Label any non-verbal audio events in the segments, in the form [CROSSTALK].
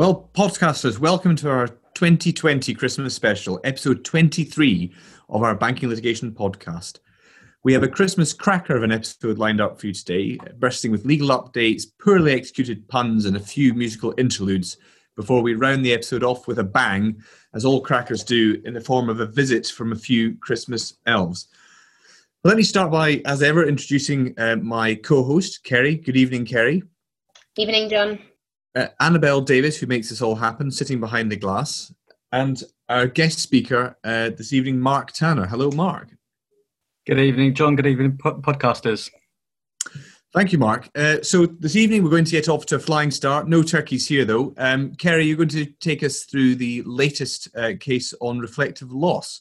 Well, podcasters, welcome to our 2020 Christmas special, episode 23 of our banking litigation podcast. We have a Christmas cracker of an episode lined up for you today, bursting with legal updates, poorly executed puns, and a few musical interludes before we round the episode off with a bang, as all crackers do, in the form of a visit from a few Christmas elves. Let me start by, as ever, introducing uh, my co host, Kerry. Good evening, Kerry. Evening, John uh, Annabelle Davis, who makes this all happen, sitting behind the glass, and our guest speaker uh, this evening, Mark Tanner. Hello, Mark. Good evening, John. Good evening, po- podcasters. Thank you, Mark. Uh, so this evening we're going to get off to a flying start. No turkeys here, though. Um, Kerry, you're going to take us through the latest uh, case on reflective loss,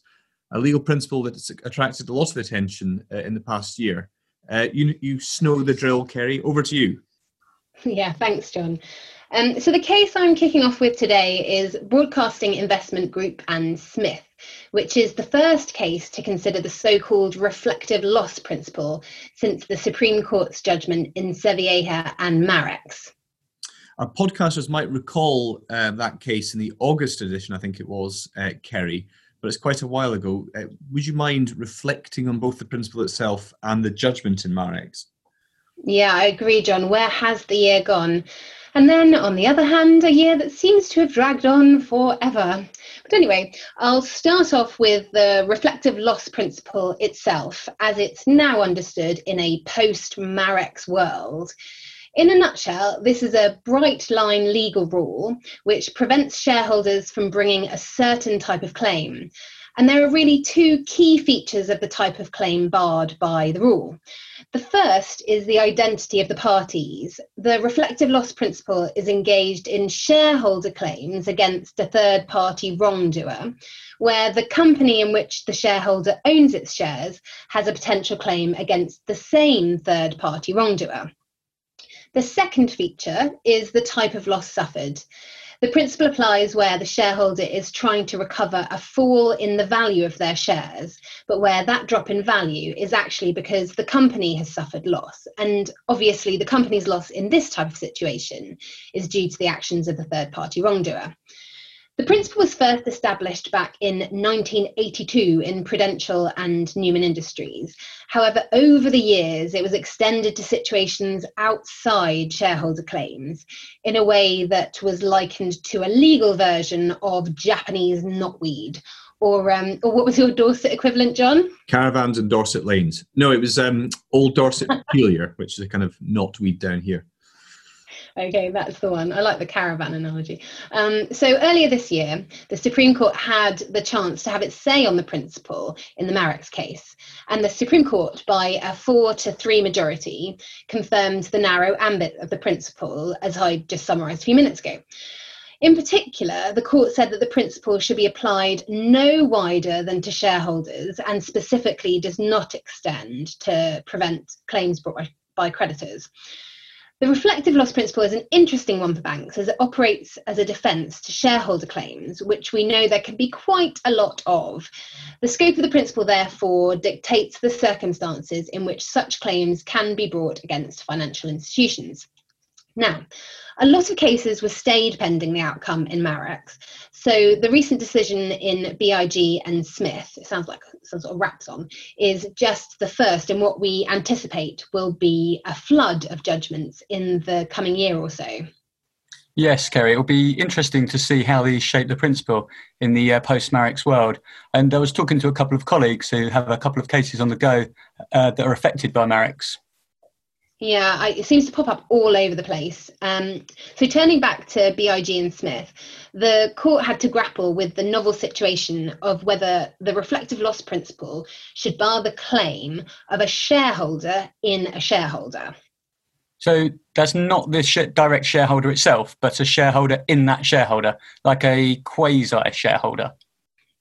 a legal principle that's attracted a lot of attention uh, in the past year. Uh, you, you know the drill, Kerry. Over to you. [LAUGHS] Yeah, thanks, John. Um, so the case I'm kicking off with today is Broadcasting Investment Group and Smith, which is the first case to consider the so-called reflective loss principle since the Supreme Court's judgment in Sevilleja and Marex. Our podcasters might recall uh, that case in the August edition, I think it was, uh, Kerry, but it's quite a while ago. Uh, would you mind reflecting on both the principle itself and the judgment in Marex? Yeah, I agree, John. Where has the year gone? And then, on the other hand, a year that seems to have dragged on forever. But anyway, I'll start off with the reflective loss principle itself, as it's now understood in a post Marex world. In a nutshell, this is a bright line legal rule which prevents shareholders from bringing a certain type of claim. And there are really two key features of the type of claim barred by the rule. The first is the identity of the parties. The reflective loss principle is engaged in shareholder claims against a third party wrongdoer, where the company in which the shareholder owns its shares has a potential claim against the same third party wrongdoer. The second feature is the type of loss suffered. The principle applies where the shareholder is trying to recover a fall in the value of their shares, but where that drop in value is actually because the company has suffered loss. And obviously, the company's loss in this type of situation is due to the actions of the third party wrongdoer. The principle was first established back in 1982 in Prudential and Newman Industries. However, over the years, it was extended to situations outside shareholder claims in a way that was likened to a legal version of Japanese knotweed. Or, um, or what was your Dorset equivalent, John? Caravans and Dorset lanes. No, it was um, Old Dorset [LAUGHS] Peculiar, which is a kind of knotweed down here. Okay, that's the one. I like the caravan analogy. Um, so earlier this year, the Supreme Court had the chance to have its say on the principle in the Marex case, and the Supreme Court, by a four to three majority, confirmed the narrow ambit of the principle, as I just summarised a few minutes ago. In particular, the court said that the principle should be applied no wider than to shareholders and specifically does not extend to prevent claims brought by creditors. The reflective loss principle is an interesting one for banks as it operates as a defence to shareholder claims, which we know there can be quite a lot of. The scope of the principle, therefore, dictates the circumstances in which such claims can be brought against financial institutions. Now, a lot of cases were stayed pending the outcome in Marex. So the recent decision in BIG and Smith, it sounds like some sort of wraps on, is just the first in what we anticipate will be a flood of judgments in the coming year or so. Yes, Kerry, it will be interesting to see how these shape the principle in the uh, post Marex world. And I was talking to a couple of colleagues who have a couple of cases on the go uh, that are affected by Marex. Yeah, I, it seems to pop up all over the place. Um, so, turning back to BIG and Smith, the court had to grapple with the novel situation of whether the reflective loss principle should bar the claim of a shareholder in a shareholder. So, that's not the sh- direct shareholder itself, but a shareholder in that shareholder, like a quasi shareholder.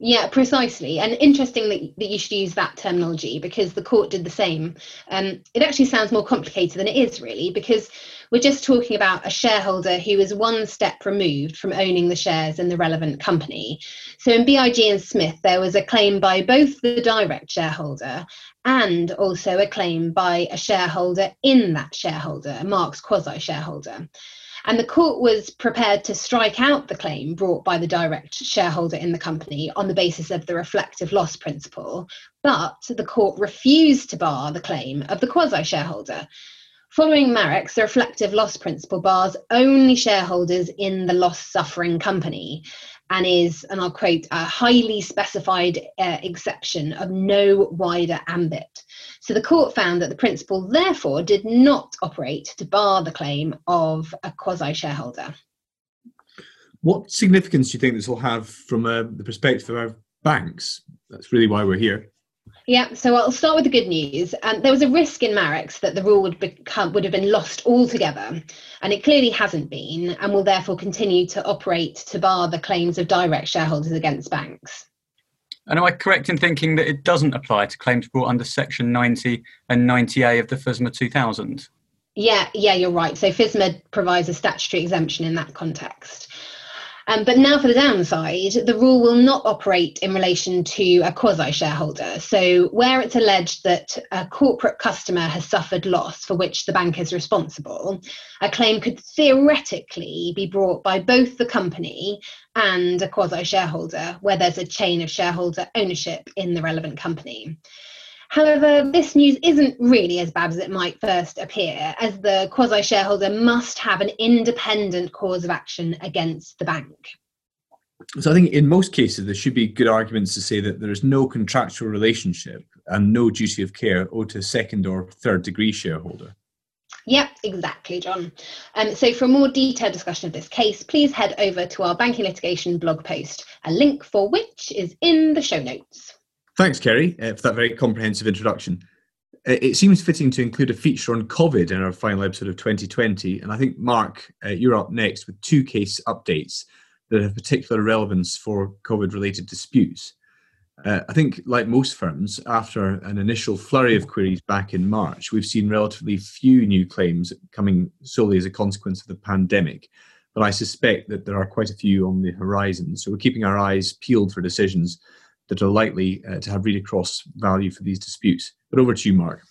Yeah, precisely. And interesting that, that you should use that terminology because the court did the same. Um, it actually sounds more complicated than it is, really, because we're just talking about a shareholder who is one step removed from owning the shares in the relevant company. So in BIG and Smith, there was a claim by both the direct shareholder and also a claim by a shareholder in that shareholder, Mark's quasi shareholder. And the court was prepared to strike out the claim brought by the direct shareholder in the company on the basis of the reflective loss principle, but the court refused to bar the claim of the quasi shareholder. Following Marex, the reflective loss principle bars only shareholders in the loss suffering company and is, and I'll quote, a highly specified uh, exception of no wider ambit. So the court found that the principle therefore did not operate to bar the claim of a quasi shareholder. What significance do you think this will have from uh, the perspective of our banks? That's really why we're here. Yeah, so I'll start with the good news. Um, there was a risk in Marex that the rule would become would have been lost altogether, and it clearly hasn't been, and will therefore continue to operate to bar the claims of direct shareholders against banks. And am I correct in thinking that it doesn't apply to claims brought under Section 90 and 90A of the FSMA 2000? Yeah, yeah, you're right. So FSMA provides a statutory exemption in that context. Um, but now for the downside, the rule will not operate in relation to a quasi shareholder. So, where it's alleged that a corporate customer has suffered loss for which the bank is responsible, a claim could theoretically be brought by both the company and a quasi shareholder, where there's a chain of shareholder ownership in the relevant company. However, this news isn't really as bad as it might first appear, as the quasi shareholder must have an independent cause of action against the bank. So I think in most cases there should be good arguments to say that there is no contractual relationship and no duty of care owed to a second or third degree shareholder. Yep, exactly, John. Um, so, for a more detailed discussion of this case, please head over to our banking litigation blog post, a link for which is in the show notes. Thanks, Kerry, uh, for that very comprehensive introduction. Uh, it seems fitting to include a feature on COVID in our final episode of 2020. And I think, Mark, uh, you're up next with two case updates that have particular relevance for COVID related disputes. Uh, I think, like most firms, after an initial flurry of queries back in March, we've seen relatively few new claims coming solely as a consequence of the pandemic. But I suspect that there are quite a few on the horizon. So we're keeping our eyes peeled for decisions that are likely uh, to have read across value for these disputes. But over to you, Mark.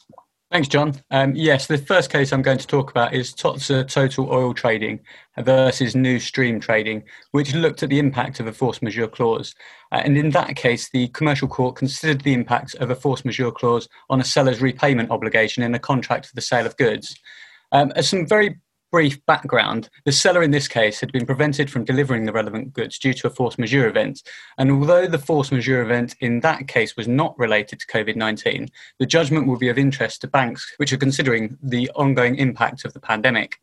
Thanks, John. Um, yes, the first case I'm going to talk about is Totsa Total Oil Trading versus New Stream Trading, which looked at the impact of a force majeure clause. Uh, and in that case, the commercial court considered the impact of a force majeure clause on a seller's repayment obligation in a contract for the sale of goods. Um, as some very brief background, the seller in this case had been prevented from delivering the relevant goods due to a force majeure event. And although the force majeure event in that case was not related to COVID 19, the judgment will be of interest to banks which are considering the ongoing impact of the pandemic.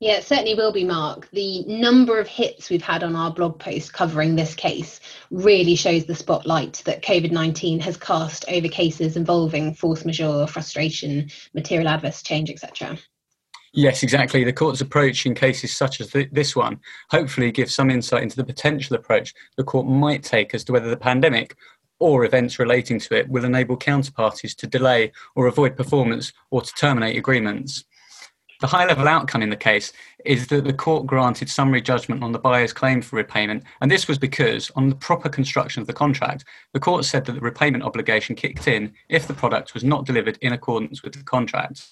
Yeah, it certainly will be, Mark. The number of hits we've had on our blog post covering this case really shows the spotlight that COVID 19 has cast over cases involving force majeure, frustration, material adverse change, etc. Yes, exactly. The court's approach in cases such as th- this one hopefully gives some insight into the potential approach the court might take as to whether the pandemic or events relating to it will enable counterparties to delay or avoid performance or to terminate agreements. The high level outcome in the case is that the court granted summary judgment on the buyer's claim for repayment, and this was because, on the proper construction of the contract, the court said that the repayment obligation kicked in if the product was not delivered in accordance with the contract.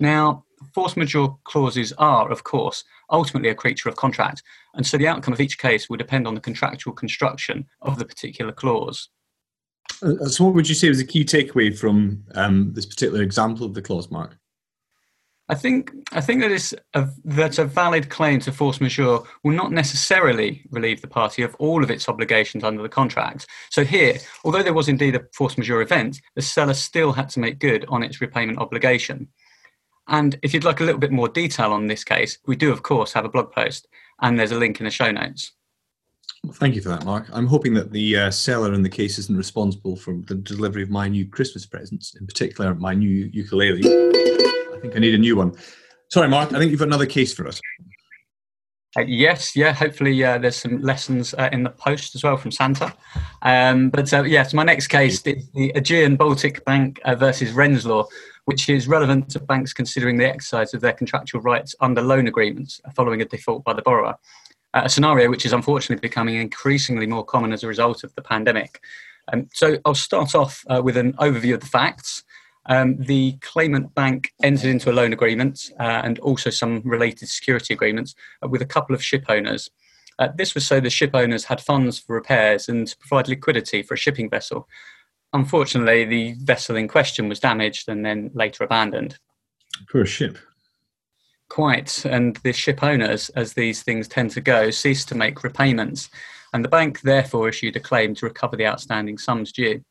Now, force majeure clauses are, of course, ultimately a creature of contract, and so the outcome of each case will depend on the contractual construction of the particular clause. Uh, so, what would you say was a key takeaway from um, this particular example of the clause, Mark? I think I think that is a, that a valid claim to force majeure will not necessarily relieve the party of all of its obligations under the contract. So here, although there was indeed a force majeure event, the seller still had to make good on its repayment obligation. And if you'd like a little bit more detail on this case, we do, of course, have a blog post, and there's a link in the show notes. Thank you for that, Mark. I'm hoping that the uh, seller in the case isn't responsible for the delivery of my new Christmas presents, in particular my new ukulele. I think I need a new one. Sorry, Mark, I think you've got another case for us. Uh, yes, yeah. Hopefully, uh, there's some lessons uh, in the post as well from Santa. Um, but uh, yes, my next case is the Aegean Baltic Bank uh, versus Renzlor, which is relevant to banks considering the exercise of their contractual rights under loan agreements following a default by the borrower. A scenario which is unfortunately becoming increasingly more common as a result of the pandemic. Um, so I'll start off with an overview of the facts. Um, the claimant bank entered into a loan agreement uh, and also some related security agreements uh, with a couple of ship owners. Uh, this was so the ship owners had funds for repairs and to provide liquidity for a shipping vessel. Unfortunately, the vessel in question was damaged and then later abandoned. Poor ship. Quite, and the ship owners, as these things tend to go, ceased to make repayments, and the bank therefore issued a claim to recover the outstanding sums due.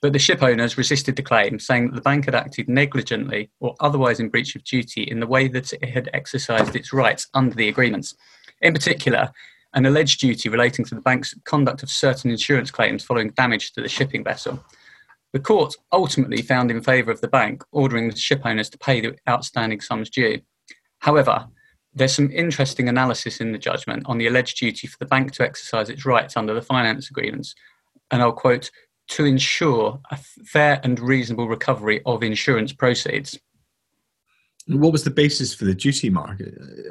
But the ship owners resisted the claim, saying that the bank had acted negligently or otherwise in breach of duty in the way that it had exercised its rights under the agreements. In particular, an alleged duty relating to the bank's conduct of certain insurance claims following damage to the shipping vessel. The court ultimately found in favour of the bank, ordering the ship owners to pay the outstanding sums due. However, there's some interesting analysis in the judgment on the alleged duty for the bank to exercise its rights under the finance agreements. And I'll quote, to ensure a fair and reasonable recovery of insurance proceeds. What was the basis for the duty mark?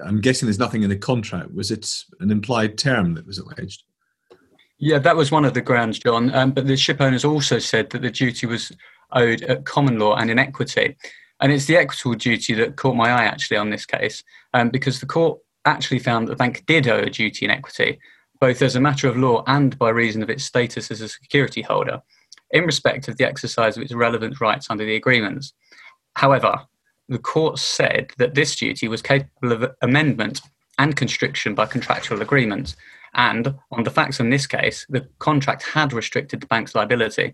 I'm guessing there's nothing in the contract. Was it an implied term that was alleged? Yeah, that was one of the grounds, John. Um, but the ship owners also said that the duty was owed at common law and in equity. And it's the equitable duty that caught my eye actually on this case, um, because the court actually found that the bank did owe a duty in equity, both as a matter of law and by reason of its status as a security holder, in respect of the exercise of its relevant rights under the agreements. However, the court said that this duty was capable of amendment and constriction by contractual agreements. And on the facts in this case, the contract had restricted the bank's liability.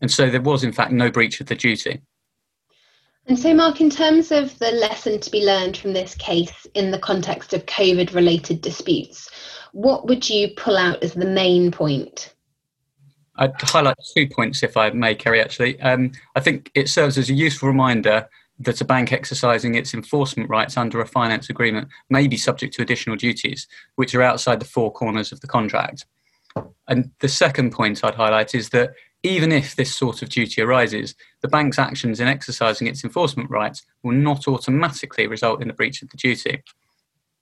And so there was, in fact, no breach of the duty. And so, Mark, in terms of the lesson to be learned from this case in the context of COVID related disputes, what would you pull out as the main point? I'd highlight two points, if I may, Kerry, actually. Um, I think it serves as a useful reminder that a bank exercising its enforcement rights under a finance agreement may be subject to additional duties, which are outside the four corners of the contract. And the second point I'd highlight is that even if this sort of duty arises, the bank's actions in exercising its enforcement rights will not automatically result in the breach of the duty.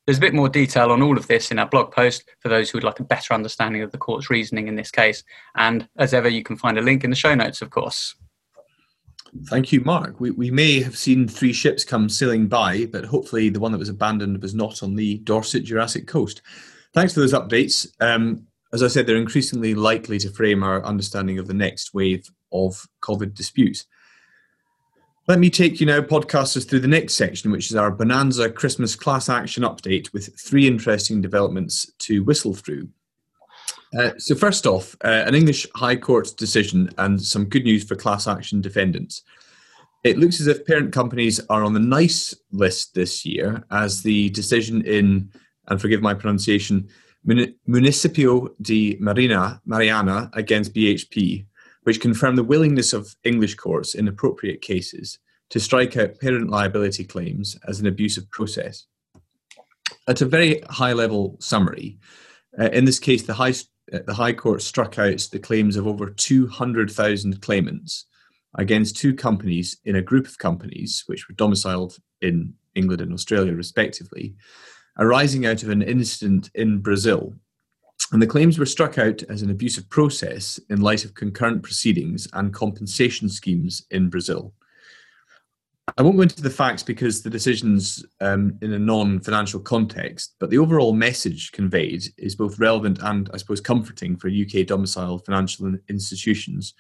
There's a bit more detail on all of this in our blog post for those who would like a better understanding of the court's reasoning in this case. And as ever, you can find a link in the show notes, of course. Thank you, Mark. We, we may have seen three ships come sailing by, but hopefully the one that was abandoned was not on the Dorset Jurassic coast. Thanks for those updates. Um, as I said, they're increasingly likely to frame our understanding of the next wave of COVID disputes. Let me take you now, podcasters, through the next section, which is our Bonanza Christmas class action update with three interesting developments to whistle through. Uh, so, first off, uh, an English High Court decision and some good news for class action defendants. It looks as if parent companies are on the nice list this year, as the decision in, and forgive my pronunciation, Municipio di Marina, Mariana against BHP, which confirmed the willingness of English courts in appropriate cases to strike out parent liability claims as an abusive process. At a very high level summary, uh, in this case, the High uh, the High Court struck out the claims of over 200,000 claimants against two companies in a group of companies which were domiciled in England and Australia, respectively, arising out of an incident in Brazil. And the claims were struck out as an abusive process in light of concurrent proceedings and compensation schemes in Brazil. I won't go into the facts because the decision's um, in a non financial context, but the overall message conveyed is both relevant and, I suppose, comforting for UK domiciled financial institutions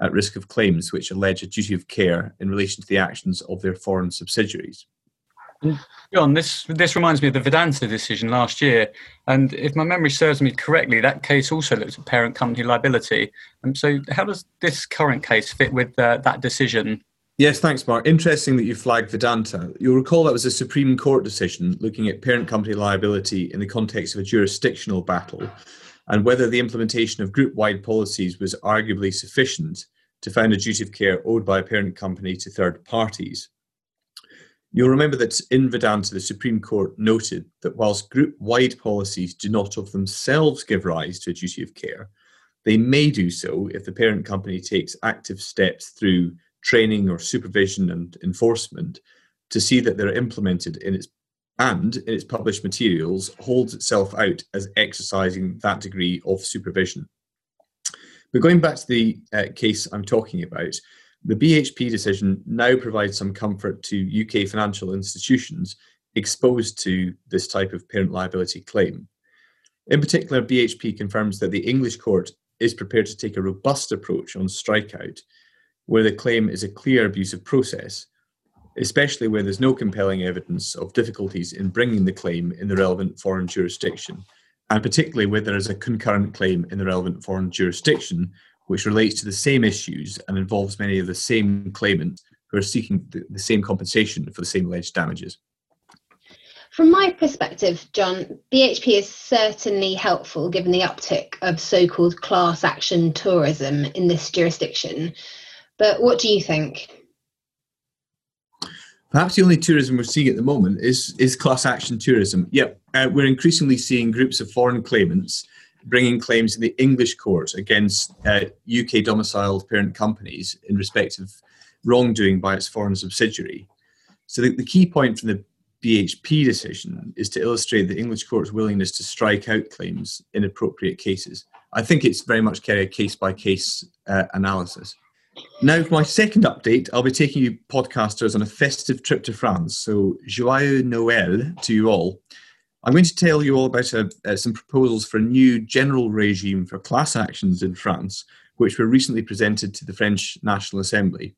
at risk of claims which allege a duty of care in relation to the actions of their foreign subsidiaries. John, this this reminds me of the Vedanta decision last year, and if my memory serves me correctly, that case also looked at parent company liability. And so, how does this current case fit with uh, that decision? Yes, thanks, Mark. Interesting that you flagged Vedanta. You'll recall that was a Supreme Court decision looking at parent company liability in the context of a jurisdictional battle and whether the implementation of group wide policies was arguably sufficient to found a duty of care owed by a parent company to third parties. You'll remember that in Vedanta, the Supreme Court noted that whilst group wide policies do not of themselves give rise to a duty of care, they may do so if the parent company takes active steps through training or supervision and enforcement to see that they're implemented in its and in its published materials holds itself out as exercising that degree of supervision. But going back to the uh, case I'm talking about, The BHP decision now provides some comfort to UK financial institutions exposed to this type of parent liability claim. In particular, BHP confirms that the English court is prepared to take a robust approach on strikeout, where the claim is a clear abuse of process, especially where there's no compelling evidence of difficulties in bringing the claim in the relevant foreign jurisdiction, and particularly where there is a concurrent claim in the relevant foreign jurisdiction, which relates to the same issues and involves many of the same claimants who are seeking the, same compensation for the same alleged damages. From my perspective, John, BHP is certainly helpful given the uptick of so called class action tourism in this jurisdiction. But what do you think? Perhaps the only tourism we're seeing at the moment is, is class action tourism. Yep, uh, we're increasingly seeing groups of foreign claimants bringing claims in the English court against uh, UK domiciled parent companies in respect of wrongdoing by its foreign subsidiary. So the, the key point from the BHP decision is to illustrate the English court's willingness to strike out claims in appropriate cases. I think it's very much a case by case analysis. Now, for my second update, I'll be taking you podcasters on a festive trip to France. So, joyeux Noël to you all. I'm going to tell you all about a, uh, some proposals for a new general regime for class actions in France, which were recently presented to the French National Assembly.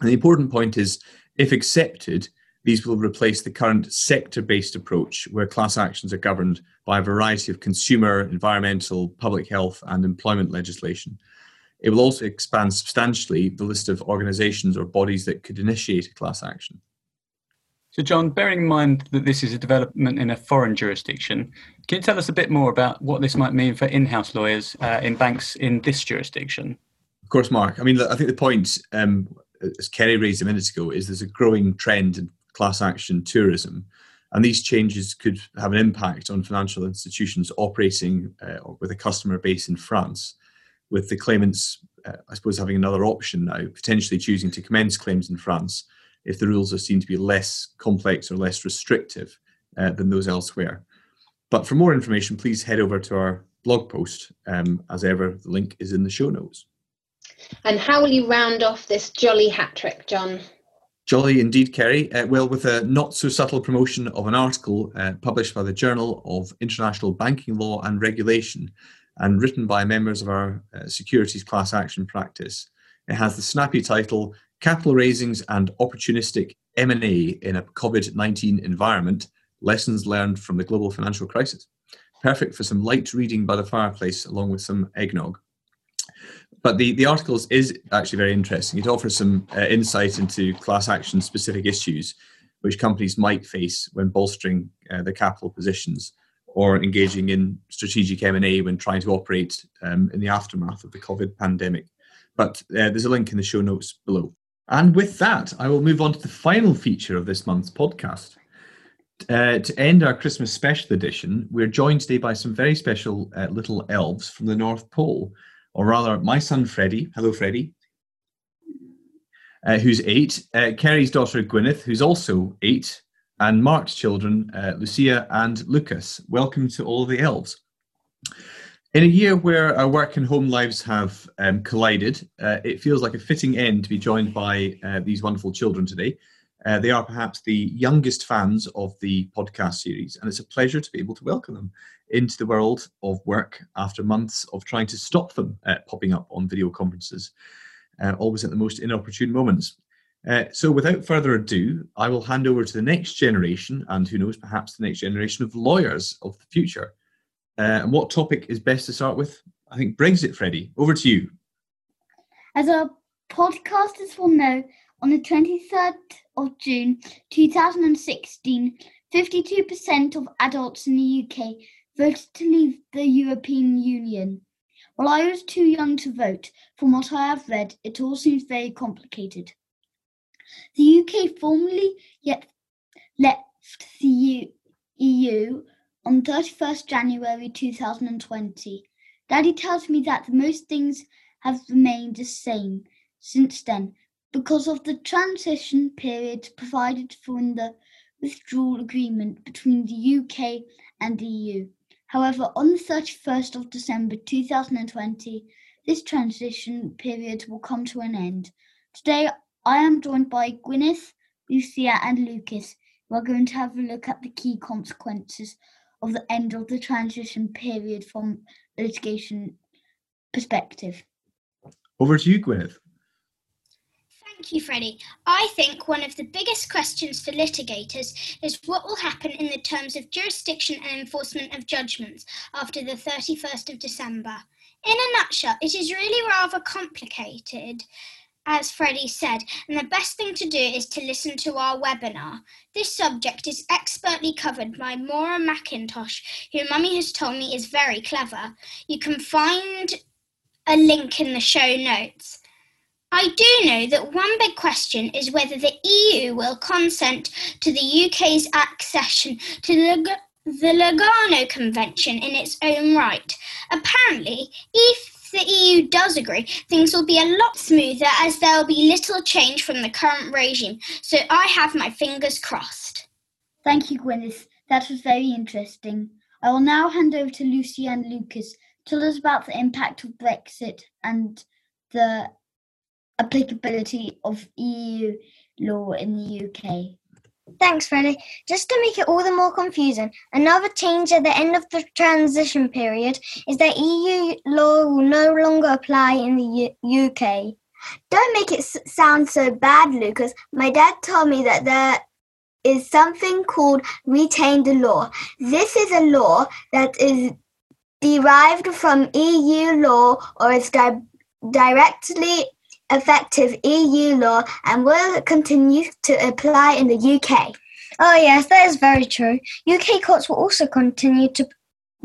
And the important point is, if accepted, these will replace the current sector based approach where class actions are governed by a variety of consumer, environmental, public health, and employment legislation. It will also expand substantially the list of organisations or bodies that could initiate a class action. So, John, bearing in mind that this is a development in a foreign jurisdiction, can you tell us a bit more about what this might mean for in house lawyers uh, in banks in this jurisdiction? Of course, Mark. I mean, I think the point, um, as Kerry raised a minute ago, is there's a growing trend in class action tourism. And these changes could have an impact on financial institutions operating uh, with a customer base in France, with the claimants, uh, I suppose, having another option now, potentially choosing to commence claims in France if the rules are seen to be less complex or less restrictive uh, than those elsewhere. But for more information, please head over to our blog post. Um, as ever, the link is in the show notes. And how will you round off this jolly hat trick, John? Jolly indeed, Kerry. Uh, well, with a not so subtle promotion of an article uh, published by the Journal of International Banking Law and Regulation and written by members of our uh, securities class action practice. It has the snappy title Capital Raisings and Opportunistic M&A in a COVID-19 Environment, Lessons Learned from the Global Financial Crisis. Perfect for some light reading by the fireplace along with some eggnog. But the, the articles is actually very interesting. It offers some uh, insight into class action specific issues which companies might face when bolstering uh, their capital positions or engaging in strategic M&A when trying to operate um, in the aftermath of the COVID pandemic. But uh, there's a link in the show notes below. And with that, I will move on to the final feature of this month's podcast. Uh, to end our Christmas special edition, we're joined today by some very special uh, little elves from the North Pole or rather, my son Freddie. Hello, Freddie. Uh, who's eight, uh, Kerry's daughter Gwyneth, who's also eight, and Mark's children, uh, Lucia and Lucas. Welcome to all the elves. In a year where our work and home lives have um, collided, uh, it feels like a fitting end to be joined by uh, these wonderful children today. Uh, they are perhaps the youngest fans of the podcast series, and it's a pleasure to be able to welcome them into the world of work after months of trying to stop them uh, popping up on video conferences, uh, always at the most inopportune moments. Uh, so, without further ado, I will hand over to the next generation, and who knows, perhaps the next generation of lawyers of the future. Uh, and what topic is best to start with? I think Brexit, Freddie. Over to you. As our podcasters will know, on the 23rd of June 2016, 52% of adults in the UK voted to leave the European Union. While I was too young to vote, from what I have read, it all seems very complicated. The UK formally yet left the EU on 31st January 2020. Daddy tells me that most things have remained the same since then because of the transition period provided for in the withdrawal agreement between the UK and the EU. However, on the 31st of December 2020, this transition period will come to an end. Today I am joined by Gwyneth, Lucia, and Lucas. We're going to have a look at the key consequences of the end of the transition period from litigation perspective. Over to you, Gwyneth. Thank you, Freddie. I think one of the biggest questions for litigators is what will happen in the terms of jurisdiction and enforcement of judgments after the 31st of December. In a nutshell, it is really rather complicated, as Freddie said, and the best thing to do is to listen to our webinar. This subject is expertly covered by Maura McIntosh, who Mummy has told me is very clever. You can find a link in the show notes. I do know that one big question is whether the EU will consent to the UK's accession to the, the Lugano Convention in its own right. Apparently, if the EU does agree, things will be a lot smoother as there will be little change from the current regime. So I have my fingers crossed. Thank you, Gwyneth. That was very interesting. I will now hand over to Lucy and Lucas. Tell us about the impact of Brexit and the applicability of EU law in the UK. Thanks, Freddie. Just to make it all the more confusing, another change at the end of the transition period is that EU law will no longer apply in the U- UK. Don't make it s- sound so bad, Lucas. My dad told me that there is something called retained law. This is a law that is derived from EU law or is di- directly effective EU law and will continue to apply in the UK. Oh, yes, that is very true. UK courts will also continue to,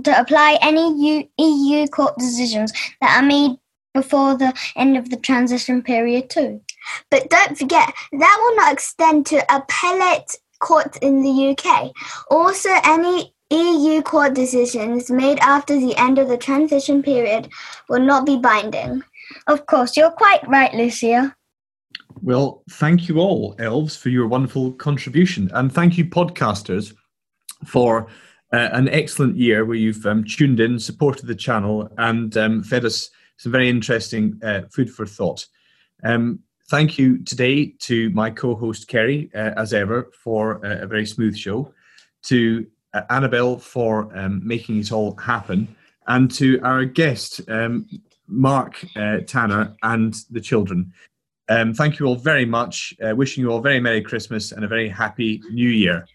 to apply any EU court decisions that are made before the end of the transition period, too. But don't forget, that will not extend to appellate courts in the UK. Also, any EU court decisions made after the end of the transition period will not be binding. Of course, you're quite right, Lucia. Well, thank you all, elves, for your wonderful contribution. And thank you, podcasters, for uh, an excellent year where you've um, tuned in, supported the channel, and um, fed us some very interesting uh, food for thought. Um, thank you today to my co host, Kerry, uh, as ever, for a, a very smooth show, to uh, Annabelle for um, making it all happen, and to our guest, um, Mark uh, Tanner, and the children. Um, thank you all very much. Uh, wishing you all very Merry Christmas and a very Happy New Year.